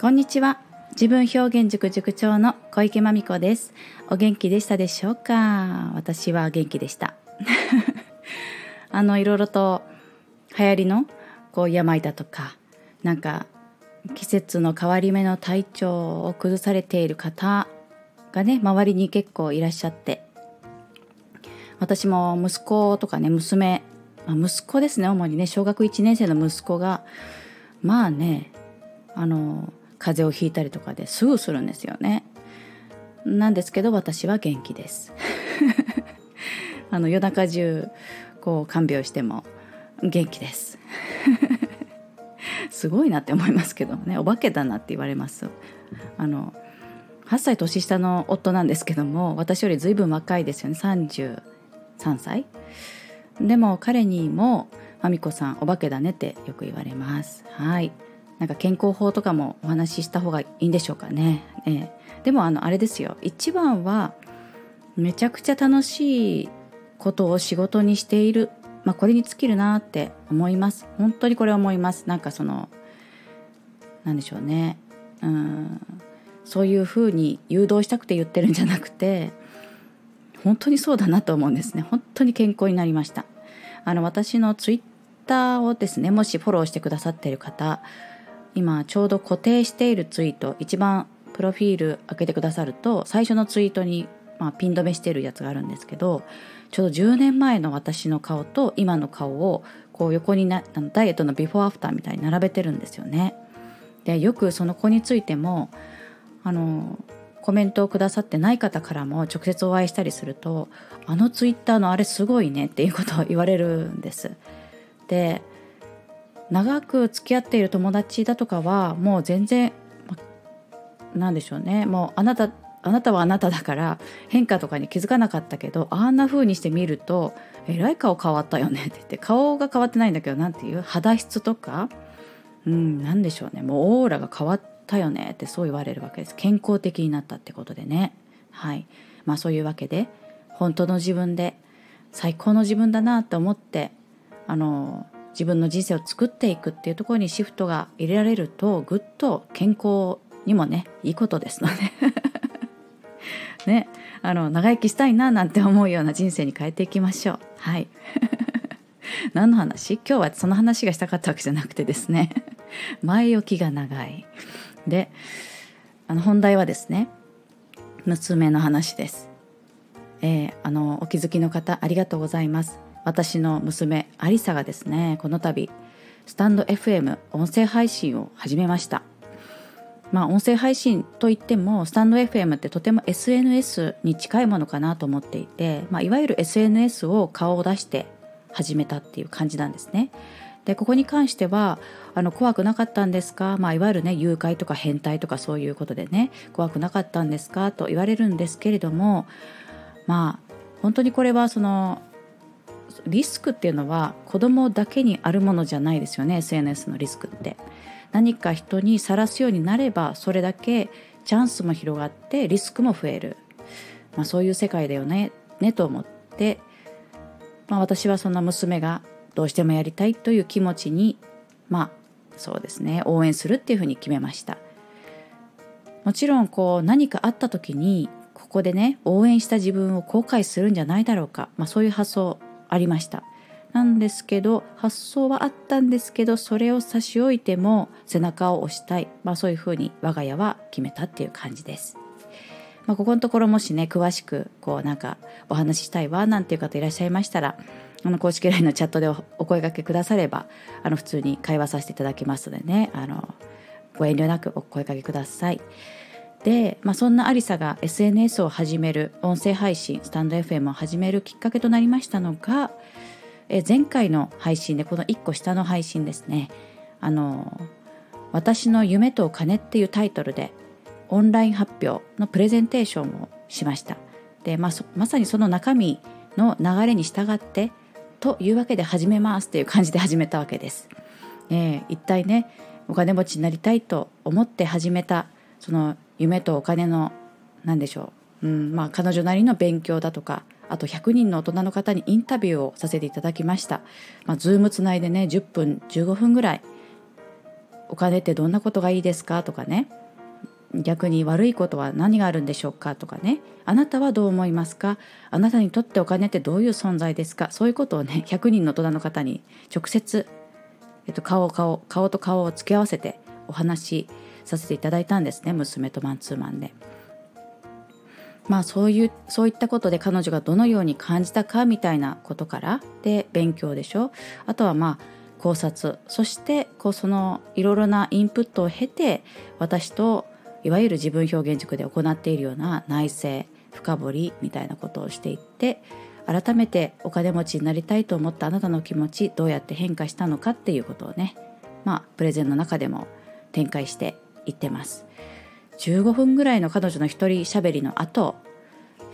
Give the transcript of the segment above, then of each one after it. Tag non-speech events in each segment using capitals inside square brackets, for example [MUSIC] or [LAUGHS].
こんにちは。自分表現塾塾長の小池真美子です。お元気でしたでしょうか？私は元気でした。[LAUGHS] あのいろいろと流行りのこう病だとかなんか季節の変わり目の体調を崩されている方がね周りに結構いらっしゃって私も息子とかね娘、まあ、息子ですね主にね。小学1年生の息子がまあねあの風邪をひいたりとかですぐするんですよね。なんですけど私は元気です。[LAUGHS] あの夜中中こう看病しても元気です。[LAUGHS] すごいなって思いますけどねお化けだなって言われます。あの8歳年下の夫なんですけども私よりずいぶん若いですよね33歳でも彼にも「まみこさんお化けだね」ってよく言われますはいなんか健康法とかもお話しした方がいいんでしょうかね。えー、でもあのあれですよ。一番はめちゃくちゃ楽しいことを仕事にしている、まあ、これに尽きるなって思います。本当にこれ思います。なんかそのなんでしょうね。うん。そういうふうに誘導したくて言ってるんじゃなくて本当にそうだなと思うんですね。本当に健康になりました。あの私のツイッターをですねもしフォローしてくださっている方今ちょうど固定しているツイート一番プロフィール開けてくださると最初のツイートに、まあ、ピン止めしているやつがあるんですけどちょうど10年前の私の顔と今の顔をこう横になダイエットのビフォーアフターみたいに並べてるんですよね。でよくその子についてもあのコメントをくださってない方からも直接お会いしたりすると「あのツイッターのあれすごいね」っていうことを言われるんです。で長く付き合っている友達だとかはもう全然何でしょうね。もうあなたあなたはあなただから変化とかに気づかなかったけどあんな風にして見るとえらい顔変わったよねって言って顔が変わってないんだけど何て言う肌質とかうん何でしょうね。もうオーラが変わったよねってそう言われるわけです。健康的になったってことでね。はい。まあそういうわけで本当の自分で最高の自分だなって思ってあの自分の人生を作っていくっていうところにシフトが入れられるとぐっと健康にもねいいことですので。[LAUGHS] ね。あの長生きしたいななんて思うような人生に変えていきましょう。はい。[LAUGHS] 何の話？今日はその話がしたかったわけじゃなくてですね。前置きが長い。であの本題はですね娘の話です。えー、あのお気づきの方ありがとうございます。私の娘アリサがですねこの度スタンド FM 音声配信を始めました。まあ音声配信といってもスタンド FM ってとても SNS に近いものかなと思っていて、まあ、いわゆる SNS を顔を出して始めたっていう感じなんですね。でここに関してはあの怖くなかったんですか、まあ、いわゆるね誘拐とか変態とかそういうことでね怖くなかったんですか？と言われるんですけれどもまあ本当にこれはそのリスクっていうのは子供だけにあるものじゃないですよね SNS のリスクって。何か人にさらすようになればそれだけチャンスも広がってリスクも増える、まあ、そういう世界だよねねと思って、まあ、私はその娘がどうしてもやりたいという気持ちにまあそうですね応援するっていうふうに決めました。もちろんこう何かあった時にここでね応援した自分を後悔するんじゃないだろうか、まあ、そういう発想ありましたなんですけど発想はあったんですけどそれを差し置いても背中を押したい、まあ、そういうふうに我が家は決めたっていう感じです。まあ、ここのところもしね詳しくこうなんかお話ししたいわなんていう方いらっしゃいましたらあの公式 LINE のチャットでお声掛けくださればあの普通に会話させていただきますのでねあのご遠慮なくお声掛けください。で、まあ、そんなありさが SNS を始める音声配信スタンド FM を始めるきっかけとなりましたのがえ前回の配信でこの1個下の配信ですね。あの「私の夢とお金」っていうタイトルでオンライン発表のプレゼンテーションをしました。で、まあ、まさにその中身の流れに従ってというわけで始めますっていう感じで始めたわけです、えー、一体ねお金持ちになりたいと思って始めたその夢とお金の何でしょう、うんまあ、彼女なりの勉強だとかあと100人の大人の方にインタビューをさせていただきました。まあ、ズームつないでね10分15分ぐらいお金ってどんなことがいいですかとかね。逆に悪いことは何があるんでしょうかとかね。あなたはどう思いますか？あなたにとってお金ってどういう存在ですか？そういうことをね100人の大人の方に直接、えっと、顔顔顔と顔を付け合わせてお話しさせていただいたんですね娘とマンツーマンで。まあそういうそういったことで彼女がどのように感じたかみたいなことからで勉強でしょあとはまあ考察そしてこうそのいろいろなインプットを経て私といわゆる自分表現塾で行っているような内省深掘りみたいなことをしていって改めてお金持ちになりたいと思ったあなたの気持ちどうやって変化したのかっていうことをねまあプレゼンの中でも展開していってます。15分ぐらいの彼女の一人喋りの後、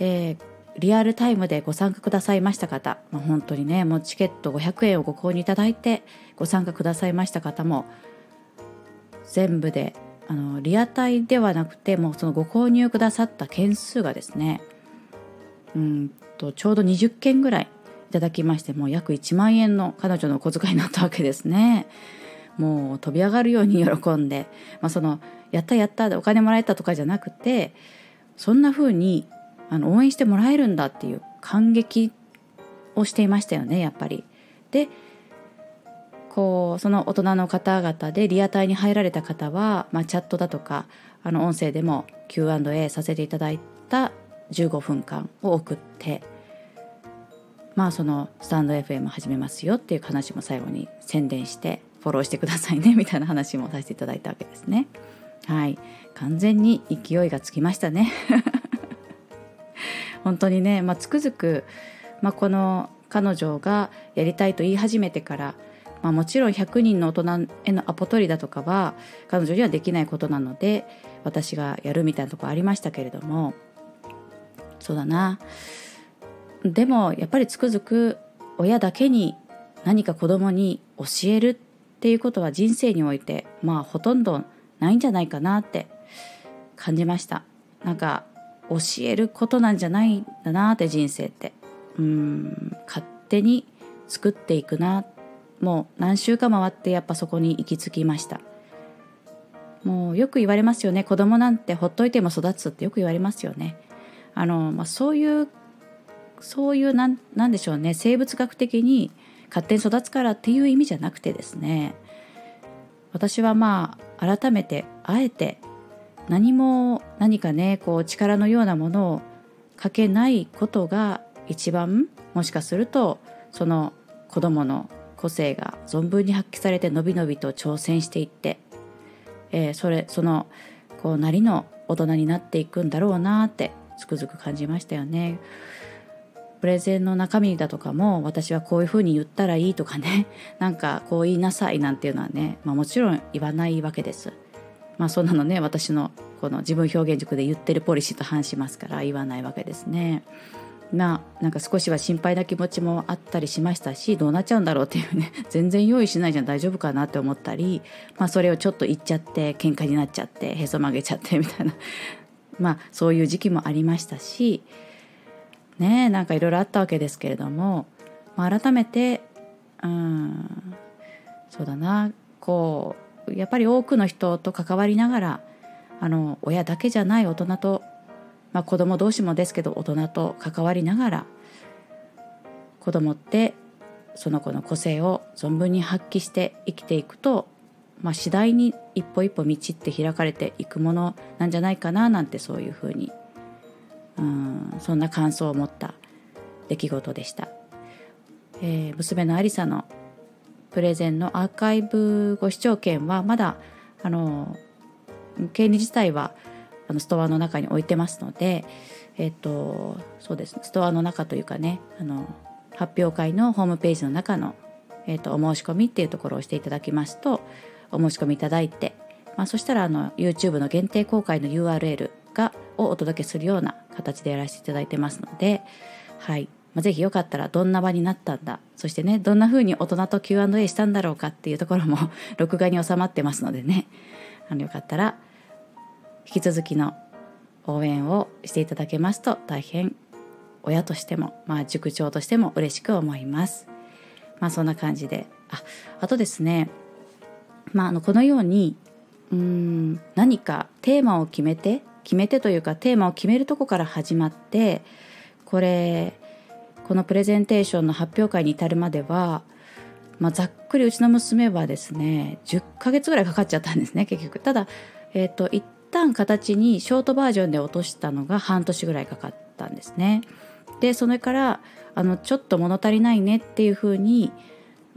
えー、リアルタイムでご参加くださいました方、まあ、本当にねもうチケット500円をご購入いただいてご参加くださいました方も全部であのリアタイではなくてもうそのご購入くださった件数がですねうんとちょうど20件ぐらいいただきましてもう約1万円の彼女のお小遣いになったわけですね。もう飛び上がるように喜んで、[LAUGHS] まあ、そのやったやったでお金もらえたとかじゃなくてそんな風にあの応援してもらえるんだっていう感激をしていましたよねやっぱり。でこうその大人の方々でリアタイに入られた方は、まあ、チャットだとかあの音声でも Q&A させていただいた15分間を送ってまあそのスタンド FM 始めますよっていう話も最後に宣伝してフォローしてくださいね [LAUGHS] みたいな話もさせていただいたわけですね。はい完全に勢いがつきましたね。[LAUGHS] 本当にね、まあ、つくづく、まあ、この彼女がやりたいと言い始めてからまあ、もちろん100人の大人へのアポ取りだとかは彼女にはできないことなので私がやるみたいなとこありましたけれどもそうだなでもやっぱりつくづく親だけに何か子供に教えるっていうことは人生においてまあほとんどないんじゃないかなって感じました。なんか教えることなんじゃないんだなって人生って。うん勝手に作っていくな。もう何週か回ってやっぱそこに行き着きました。もうよく言われますよね。子供なんてほっといても育つってよく言われますよね。あの、まあ、そういうそういうなんなんでしょうね。生物学的に勝手に育つからっていう意味じゃなくてですね私はまあ改めてあえて何も何かねこう力のようなものをかけないことが一番もしかするとその子供の個性が存分に発揮されてのびのびと挑戦していって、えー、それそのこうなりの大人になっていくんだろうなってつくづく感じましたよね。プレゼンの中身だとかも私はこういうふうに言ったらいいとかね [LAUGHS] なんかこう言いなさいなんていうのはね、まあ、もちろん言わないわけです。まあそんなのね私のこの自分表現塾で言ってるポリシーと反しますから言わないわけですね。ななんか少しは心配な気持ちもあったりしましたしどうなっちゃうんだろうっていうね [LAUGHS] 全然用意しないじゃん大丈夫かなって思ったり、まあ、それをちょっと言っちゃって喧嘩になっちゃってへそ曲げちゃってみたいなまあそういう時期もありましたしねなんかいろいろあったわけですけれども、まあ、改めてうんそうだなこうやっぱり多くの人と関わりながらあの親だけじゃない大人とまあ、子供同士もですけど大人と関わりながら子供ってその子の個性を存分に発揮して生きていくと、まあ、次第に一歩一歩道って開かれていくものなんじゃないかななんてそういうふうにうんそんな感想を持った出来事でした。えー、娘のありさのプレゼンのアーカイブご視聴券はまだあの権利自体はあのストアの中に置いてますので、えっ、とそうですストアの中というかねあの発表会のホームページの中の、えっと、お申し込みっていうところをしていただきますとお申し込みいただいて、まあ、そしたらあの YouTube の限定公開の URL がをお届けするような形でやらせていただいてますので、はい。まあ、ぜひよかったらどんな場になったんだそしてねどんな風に大人と Q&A したんだろうかっていうところも [LAUGHS] 録画に収まってますのでね。あのよかったら引き続きの応援をしていただけますと大変親としても、まあ、塾長としても嬉しく思います。まあそんな感じで。ああとですねまあ、あのこのようにうん何かテーマを決めて決めてというかテーマを決めるとこから始まってこれこのプレゼンテーションの発表会に至るまでは、まあ、ざっくりうちの娘はですね10ヶ月ぐらいかかっちゃったんですね [LAUGHS] 結局。ただ、えーと、一旦形にショートバージョンで落としたのが半年ぐらいかかったんですね。でそれからあのちょっと物足りないねっていうふうに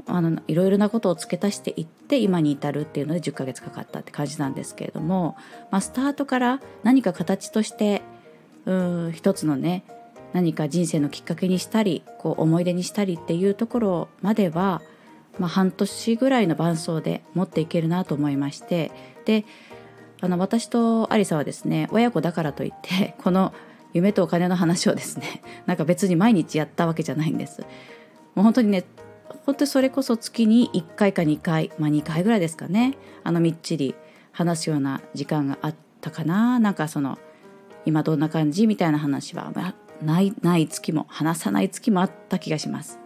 あのいろいろなことを付け足していって今に至るっていうので10ヶ月かかったって感じなんですけれども、まあ、スタートから何か形としてうん一つのね何か人生のきっかけにしたりこう思い出にしたりっていうところまでは、まあ、半年ぐらいの伴走で持っていけるなと思いましてであの私とアリサはですね親子だからといって [LAUGHS] この夢とお金の話をですねなんか別に毎日やったわけじゃないんです。もう本当にね本当にそれこそ月に1回か2回まあ2回ぐらいですかね。あのみっちり話すような時間があったかな。なんかその今どんな感じみたいな話は、まあ、ないない月も話さない月もあった気がします。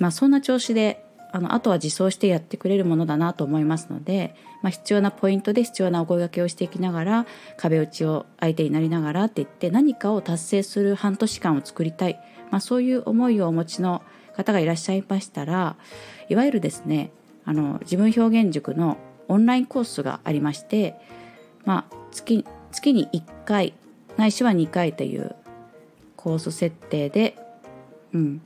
まあ、そんな調子であのあとは自走してやってくれるものだなと思いますので、まあ、必要なポイントで必要なお声がけをしていきながら壁打ちを相手になりながらって言って何かを達成する半年間を作りたい、まあ、そういう思いをお持ちの方がいらっしゃいましたらいわゆるですねあの自分表現塾のオンラインコースがありまして、まあ、月月に1回ないしは2回というコース設定で、うん、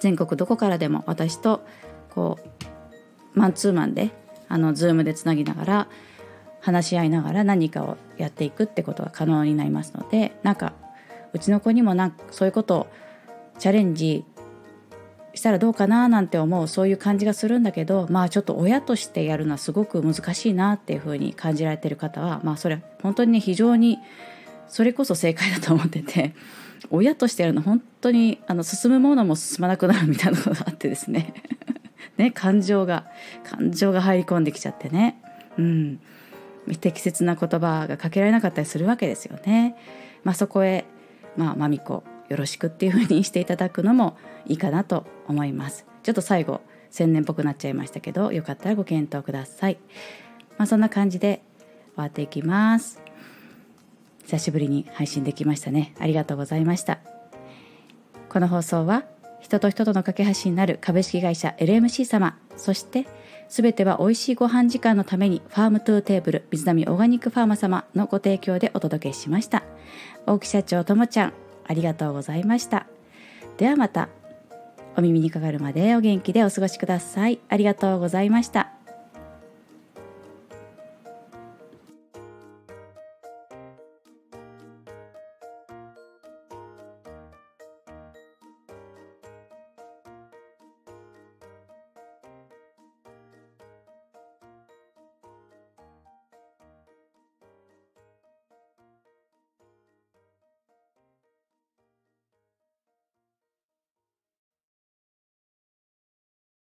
全国どこからでも私とこうマンツーマンであの Zoom でつなぎながら話し合いながら何かをやっていくってことが可能になりますのでなんかうちの子にもなんかそういうことをチャレンジしたらどうかななんて思うそういう感じがするんだけどまあちょっと親としてやるのはすごく難しいなっていうふうに感じられてる方はまあそれ本当にね非常にそれこそ正解だと思ってて [LAUGHS] 親としてやるの本当にあの進むものも進まなくなるみたいなことがあってですね。[LAUGHS] ね感情が感情が入り込んできちゃってね。うん。適切な言葉がかけられなかったりするわけですよね。まあ、そこへまあまみこ。よろしくっていうふうにしていただくのもいいかなと思います。ちょっと最後千年っぽくなっちゃいましたけどよかったらご検討ください。まあそんな感じで終わっていきます。久しぶりに配信できましたね。ありがとうございました。この放送は人と人との架け橋になる株式会社 LMC 様そしてすべては美味しいご飯時間のために Farm to Table 水波オーガニックファーマ様のご提供でお届けしました。大木社長ともちゃんありがとうございました。ではまた。お耳にかかるまでお元気でお過ごしください。ありがとうございました。